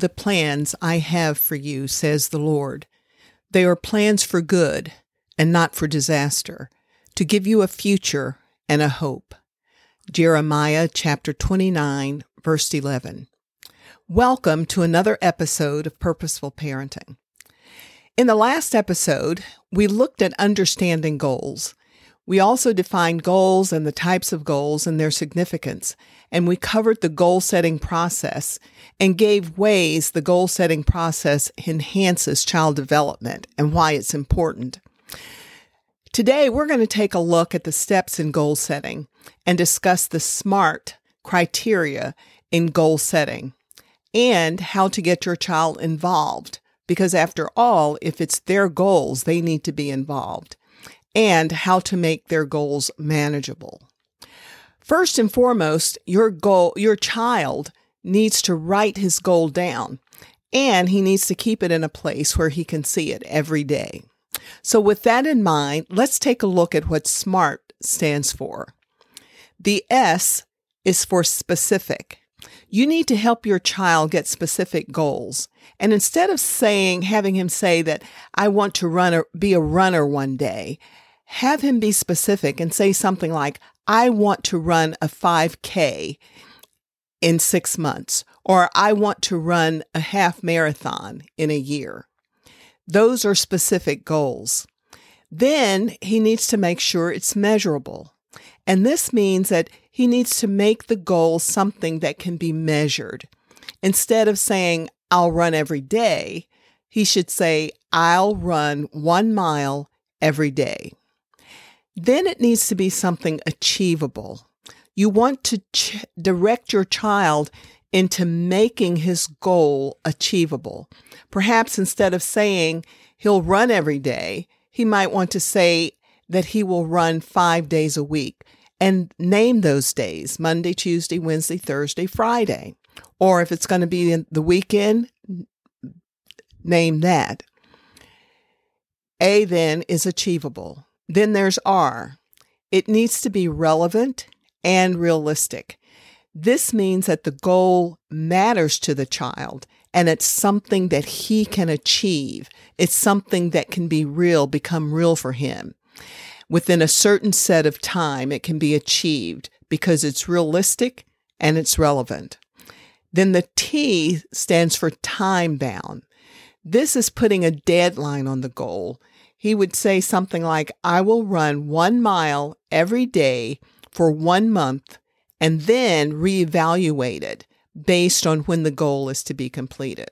The plans I have for you, says the Lord. They are plans for good and not for disaster, to give you a future and a hope. Jeremiah chapter 29, verse 11. Welcome to another episode of Purposeful Parenting. In the last episode, we looked at understanding goals. We also defined goals and the types of goals and their significance, and we covered the goal setting process and gave ways the goal setting process enhances child development and why it's important. Today, we're going to take a look at the steps in goal setting and discuss the SMART criteria in goal setting and how to get your child involved. Because after all, if it's their goals, they need to be involved and how to make their goals manageable. First and foremost, your goal, your child needs to write his goal down and he needs to keep it in a place where he can see it every day. So with that in mind, let's take a look at what SMART stands for. The S is for specific. You need to help your child get specific goals. And instead of saying, having him say that I want to run or be a runner one day, have him be specific and say something like, I want to run a 5K in six months, or I want to run a half marathon in a year. Those are specific goals. Then he needs to make sure it's measurable. And this means that he needs to make the goal something that can be measured. Instead of saying, I'll run every day, he should say, I'll run one mile every day. Then it needs to be something achievable. You want to ch- direct your child into making his goal achievable. Perhaps instead of saying he'll run every day, he might want to say that he will run five days a week and name those days Monday, Tuesday, Wednesday, Thursday, Friday. Or if it's going to be in the weekend, name that. A then is achievable. Then there's R. It needs to be relevant and realistic. This means that the goal matters to the child and it's something that he can achieve. It's something that can be real, become real for him. Within a certain set of time, it can be achieved because it's realistic and it's relevant. Then the T stands for time bound. This is putting a deadline on the goal he would say something like, I will run one mile every day for one month and then reevaluate it based on when the goal is to be completed.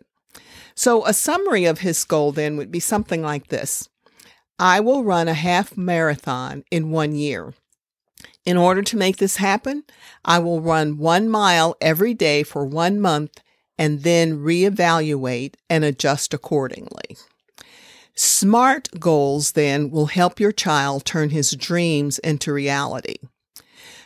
So, a summary of his goal then would be something like this I will run a half marathon in one year. In order to make this happen, I will run one mile every day for one month and then reevaluate and adjust accordingly. Smart goals then will help your child turn his dreams into reality.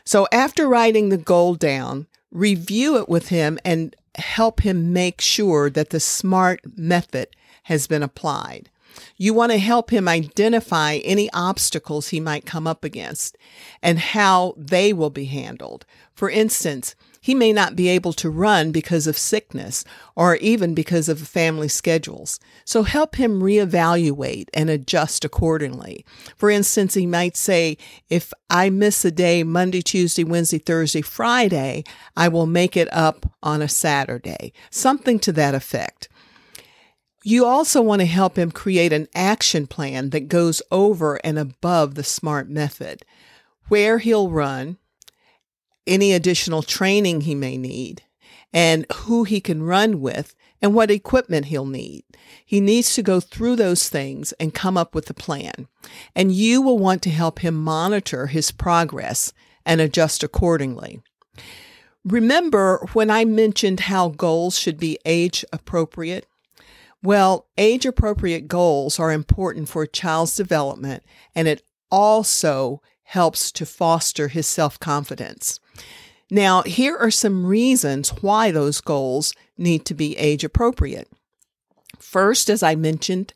So after writing the goal down, review it with him and help him make sure that the SMART method has been applied. You want to help him identify any obstacles he might come up against and how they will be handled. For instance, he may not be able to run because of sickness or even because of family schedules. So help him reevaluate and adjust accordingly. For instance, he might say, if I miss a day Monday, Tuesday, Wednesday, Thursday, Friday, I will make it up on a Saturday. Something to that effect. You also want to help him create an action plan that goes over and above the SMART method, where he'll run, any additional training he may need, and who he can run with, and what equipment he'll need. He needs to go through those things and come up with a plan. And you will want to help him monitor his progress and adjust accordingly. Remember when I mentioned how goals should be age appropriate? Well, age appropriate goals are important for a child's development and it also helps to foster his self confidence. Now, here are some reasons why those goals need to be age appropriate. First, as I mentioned,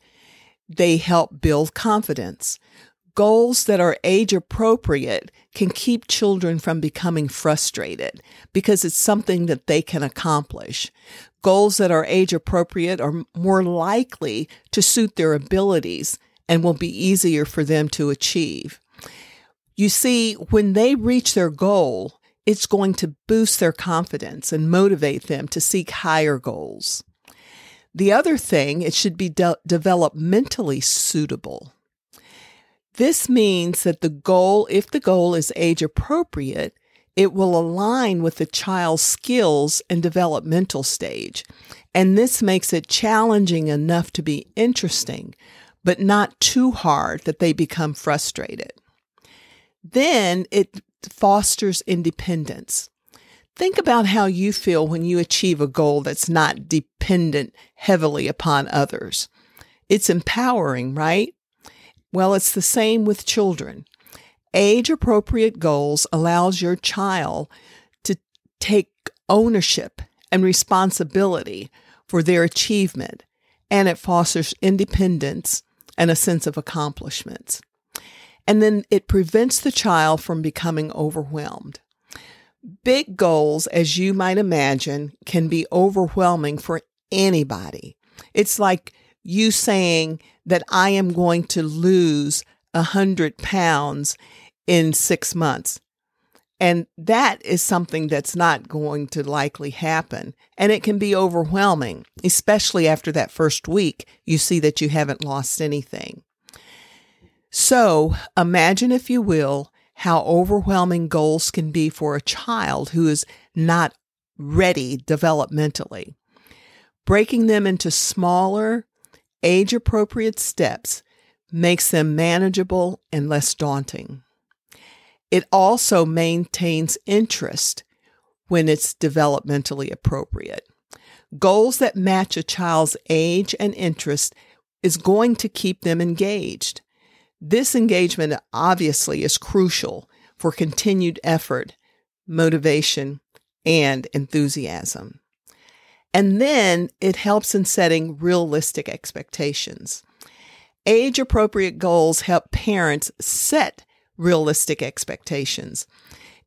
they help build confidence. Goals that are age appropriate can keep children from becoming frustrated because it's something that they can accomplish. Goals that are age appropriate are more likely to suit their abilities and will be easier for them to achieve. You see, when they reach their goal, it's going to boost their confidence and motivate them to seek higher goals. The other thing, it should be de- developmentally suitable. This means that the goal, if the goal is age appropriate, it will align with the child's skills and developmental stage. And this makes it challenging enough to be interesting, but not too hard that they become frustrated. Then it fosters independence. Think about how you feel when you achieve a goal that's not dependent heavily upon others. It's empowering, right? Well, it's the same with children. Age appropriate goals allows your child to take ownership and responsibility for their achievement, and it fosters independence and a sense of accomplishments. And then it prevents the child from becoming overwhelmed. Big goals, as you might imagine, can be overwhelming for anybody. It's like you saying that I am going to lose a hundred pounds in six months. And that is something that's not going to likely happen. And it can be overwhelming, especially after that first week, you see that you haven't lost anything. So imagine, if you will, how overwhelming goals can be for a child who is not ready developmentally. Breaking them into smaller, age appropriate steps makes them manageable and less daunting. It also maintains interest when it's developmentally appropriate. Goals that match a child's age and interest is going to keep them engaged. This engagement obviously is crucial for continued effort, motivation, and enthusiasm. And then it helps in setting realistic expectations. Age appropriate goals help parents set realistic expectations.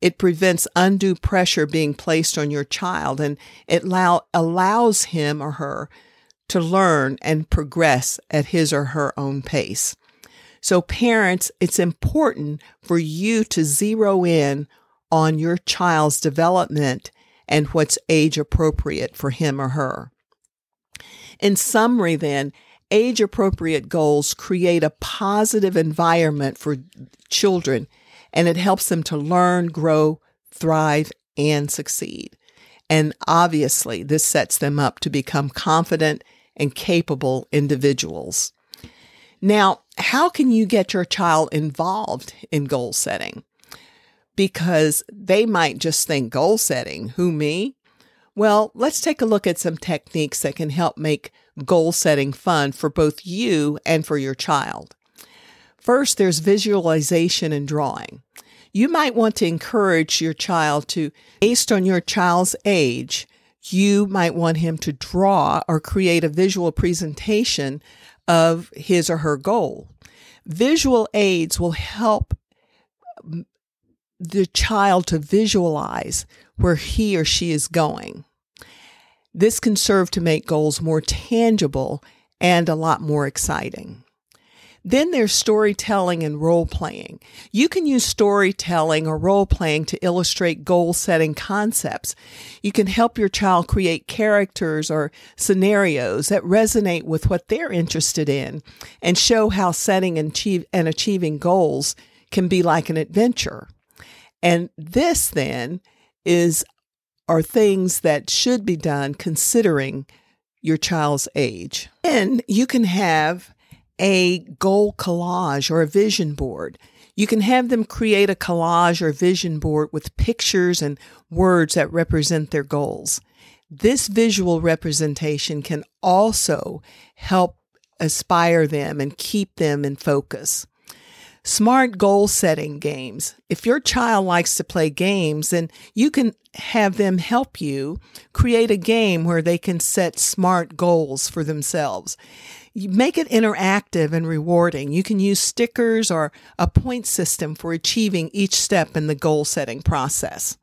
It prevents undue pressure being placed on your child and it allow, allows him or her to learn and progress at his or her own pace. So, parents, it's important for you to zero in on your child's development and what's age appropriate for him or her. In summary, then, age appropriate goals create a positive environment for children and it helps them to learn, grow, thrive, and succeed. And obviously, this sets them up to become confident and capable individuals. Now, how can you get your child involved in goal setting? Because they might just think goal setting, who me? Well, let's take a look at some techniques that can help make goal setting fun for both you and for your child. First, there's visualization and drawing. You might want to encourage your child to, based on your child's age, you might want him to draw or create a visual presentation of his or her goal. Visual aids will help the child to visualize where he or she is going. This can serve to make goals more tangible and a lot more exciting. Then there's storytelling and role playing. You can use storytelling or role playing to illustrate goal setting concepts. You can help your child create characters or scenarios that resonate with what they're interested in and show how setting and, achieve, and achieving goals can be like an adventure. And this then is are things that should be done considering your child's age. And you can have a goal collage or a vision board. You can have them create a collage or vision board with pictures and words that represent their goals. This visual representation can also help aspire them and keep them in focus. Smart goal setting games. If your child likes to play games, then you can have them help you create a game where they can set smart goals for themselves. Make it interactive and rewarding. You can use stickers or a point system for achieving each step in the goal setting process.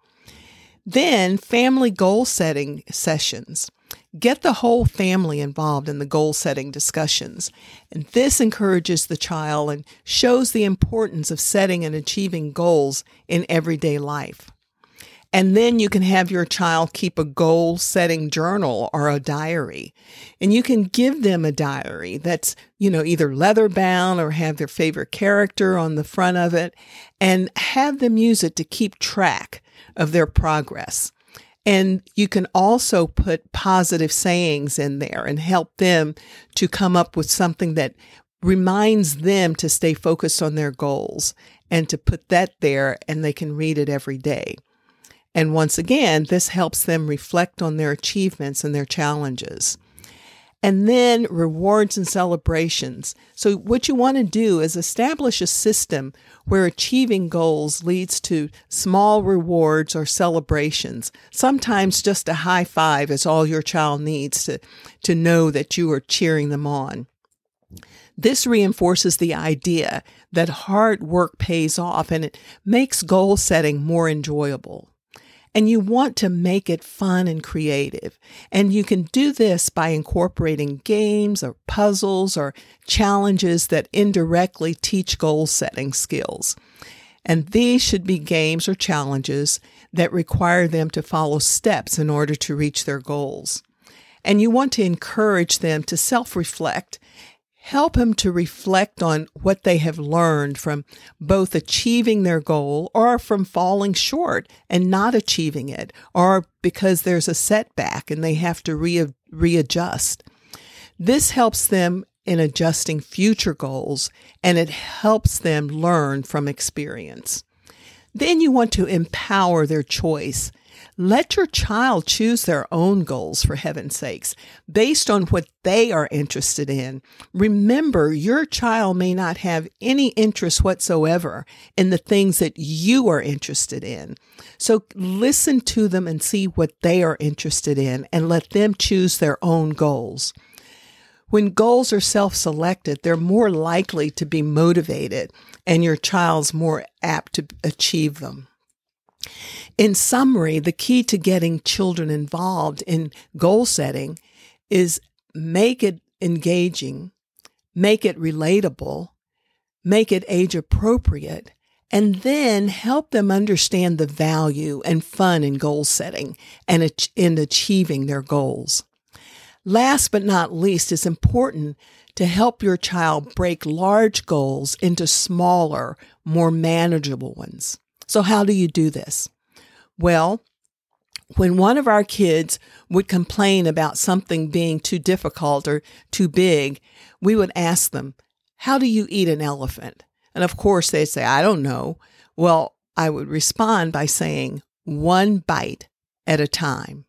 Then, family goal setting sessions. Get the whole family involved in the goal setting discussions. And this encourages the child and shows the importance of setting and achieving goals in everyday life. And then you can have your child keep a goal setting journal or a diary. And you can give them a diary that's, you know, either leather bound or have their favorite character on the front of it and have them use it to keep track of their progress. And you can also put positive sayings in there and help them to come up with something that reminds them to stay focused on their goals and to put that there and they can read it every day. And once again, this helps them reflect on their achievements and their challenges and then rewards and celebrations. So, what you want to do is establish a system where achieving goals leads to small rewards or celebrations. Sometimes just a high five is all your child needs to, to know that you are cheering them on. This reinforces the idea that hard work pays off and it makes goal setting more enjoyable and you want to make it fun and creative. And you can do this by incorporating games or puzzles or challenges that indirectly teach goal setting skills. And these should be games or challenges that require them to follow steps in order to reach their goals. And you want to encourage them to self reflect help them to reflect on what they have learned from both achieving their goal or from falling short and not achieving it, or because there's a setback and they have to re- readjust. This helps them in adjusting future goals and it helps them learn from experience. Then you want to empower their choice let your child choose their own goals, for heaven's sakes, based on what they are interested in. Remember, your child may not have any interest whatsoever in the things that you are interested in. So listen to them and see what they are interested in and let them choose their own goals. When goals are self selected, they're more likely to be motivated and your child's more apt to achieve them. In summary, the key to getting children involved in goal setting is make it engaging, make it relatable, make it age appropriate, and then help them understand the value and fun in goal setting and in achieving their goals. Last but not least, it's important to help your child break large goals into smaller, more manageable ones. So, how do you do this? Well, when one of our kids would complain about something being too difficult or too big, we would ask them, How do you eat an elephant? And of course, they'd say, I don't know. Well, I would respond by saying, One bite at a time.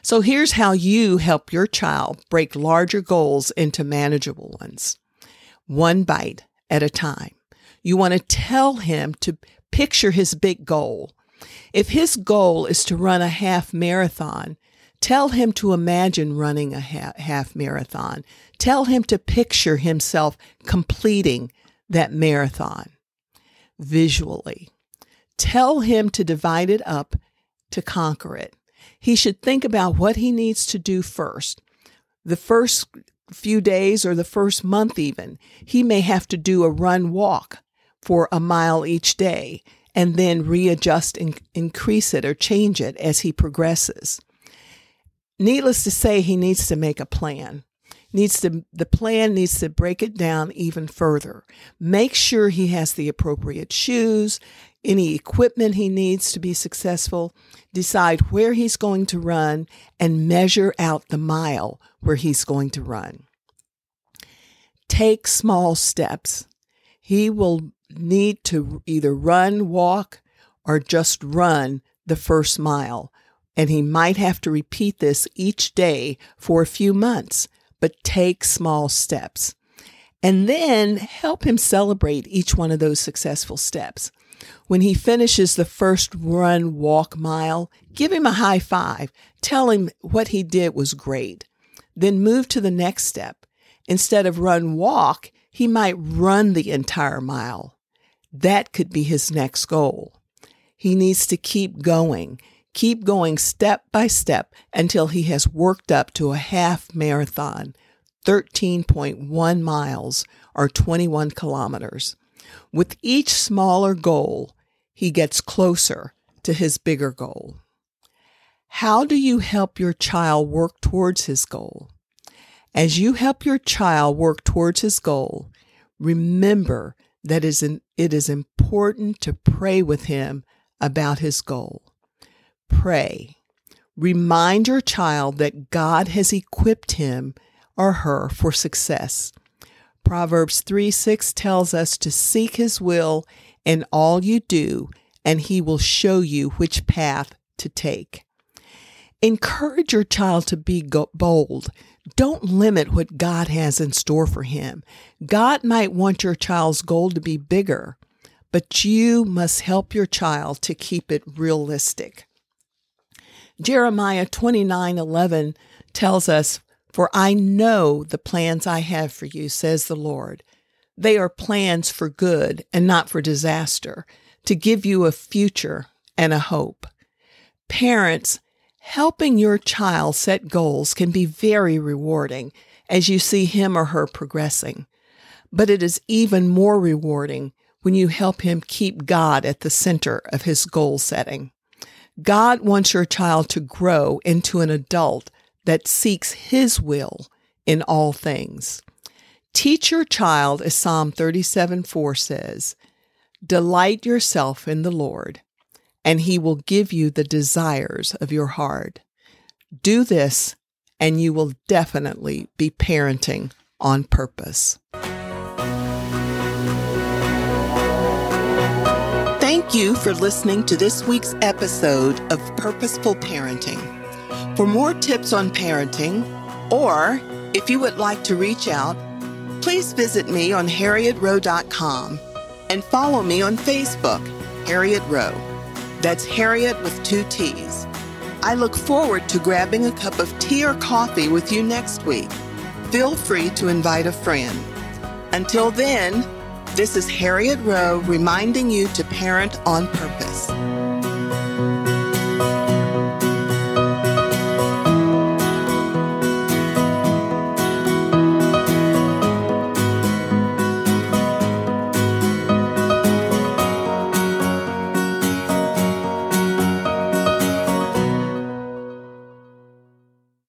So here's how you help your child break larger goals into manageable ones. One bite at a time. You want to tell him to picture his big goal. If his goal is to run a half marathon, tell him to imagine running a half marathon. Tell him to picture himself completing that marathon visually. Tell him to divide it up to conquer it. He should think about what he needs to do first. The first few days or the first month, even, he may have to do a run walk for a mile each day and then readjust and increase it or change it as he progresses. Needless to say, he needs to make a plan. Needs to the plan needs to break it down even further. Make sure he has the appropriate shoes, any equipment he needs to be successful, decide where he's going to run, and measure out the mile where he's going to run. Take small steps. He will need to either run, walk, or just run the first mile. And he might have to repeat this each day for a few months, but take small steps. And then help him celebrate each one of those successful steps. When he finishes the first run, walk mile, give him a high five. Tell him what he did was great. Then move to the next step. Instead of run, walk, he might run the entire mile. That could be his next goal. He needs to keep going, keep going step by step until he has worked up to a half marathon, 13.1 miles or 21 kilometers. With each smaller goal, he gets closer to his bigger goal. How do you help your child work towards his goal? As you help your child work towards his goal, remember that it is important to pray with him about his goal. Pray. Remind your child that God has equipped him or her for success. Proverbs 3 6 tells us to seek his will in all you do, and he will show you which path to take. Encourage your child to be bold. Don't limit what God has in store for him. God might want your child's goal to be bigger, but you must help your child to keep it realistic. Jeremiah 29:11 tells us, "For I know the plans I have for you," says the Lord. They are plans for good and not for disaster, to give you a future and a hope. Parents, helping your child set goals can be very rewarding as you see him or her progressing. But it is even more rewarding when you help him keep God at the center of his goal setting. God wants your child to grow into an adult that seeks his will in all things. Teach your child, as Psalm 37 4 says, Delight yourself in the Lord, and he will give you the desires of your heart. Do this, and you will definitely be parenting on purpose. Thank you for listening to this week's episode of Purposeful Parenting. For more tips on parenting, or if you would like to reach out, please visit me on harriettrowe.com and follow me on Facebook, Harriett Rowe. That's Harriett with two T's. I look forward to grabbing a cup of tea or coffee with you next week. Feel free to invite a friend. Until then, this is Harriett Rowe reminding you to parent on purpose.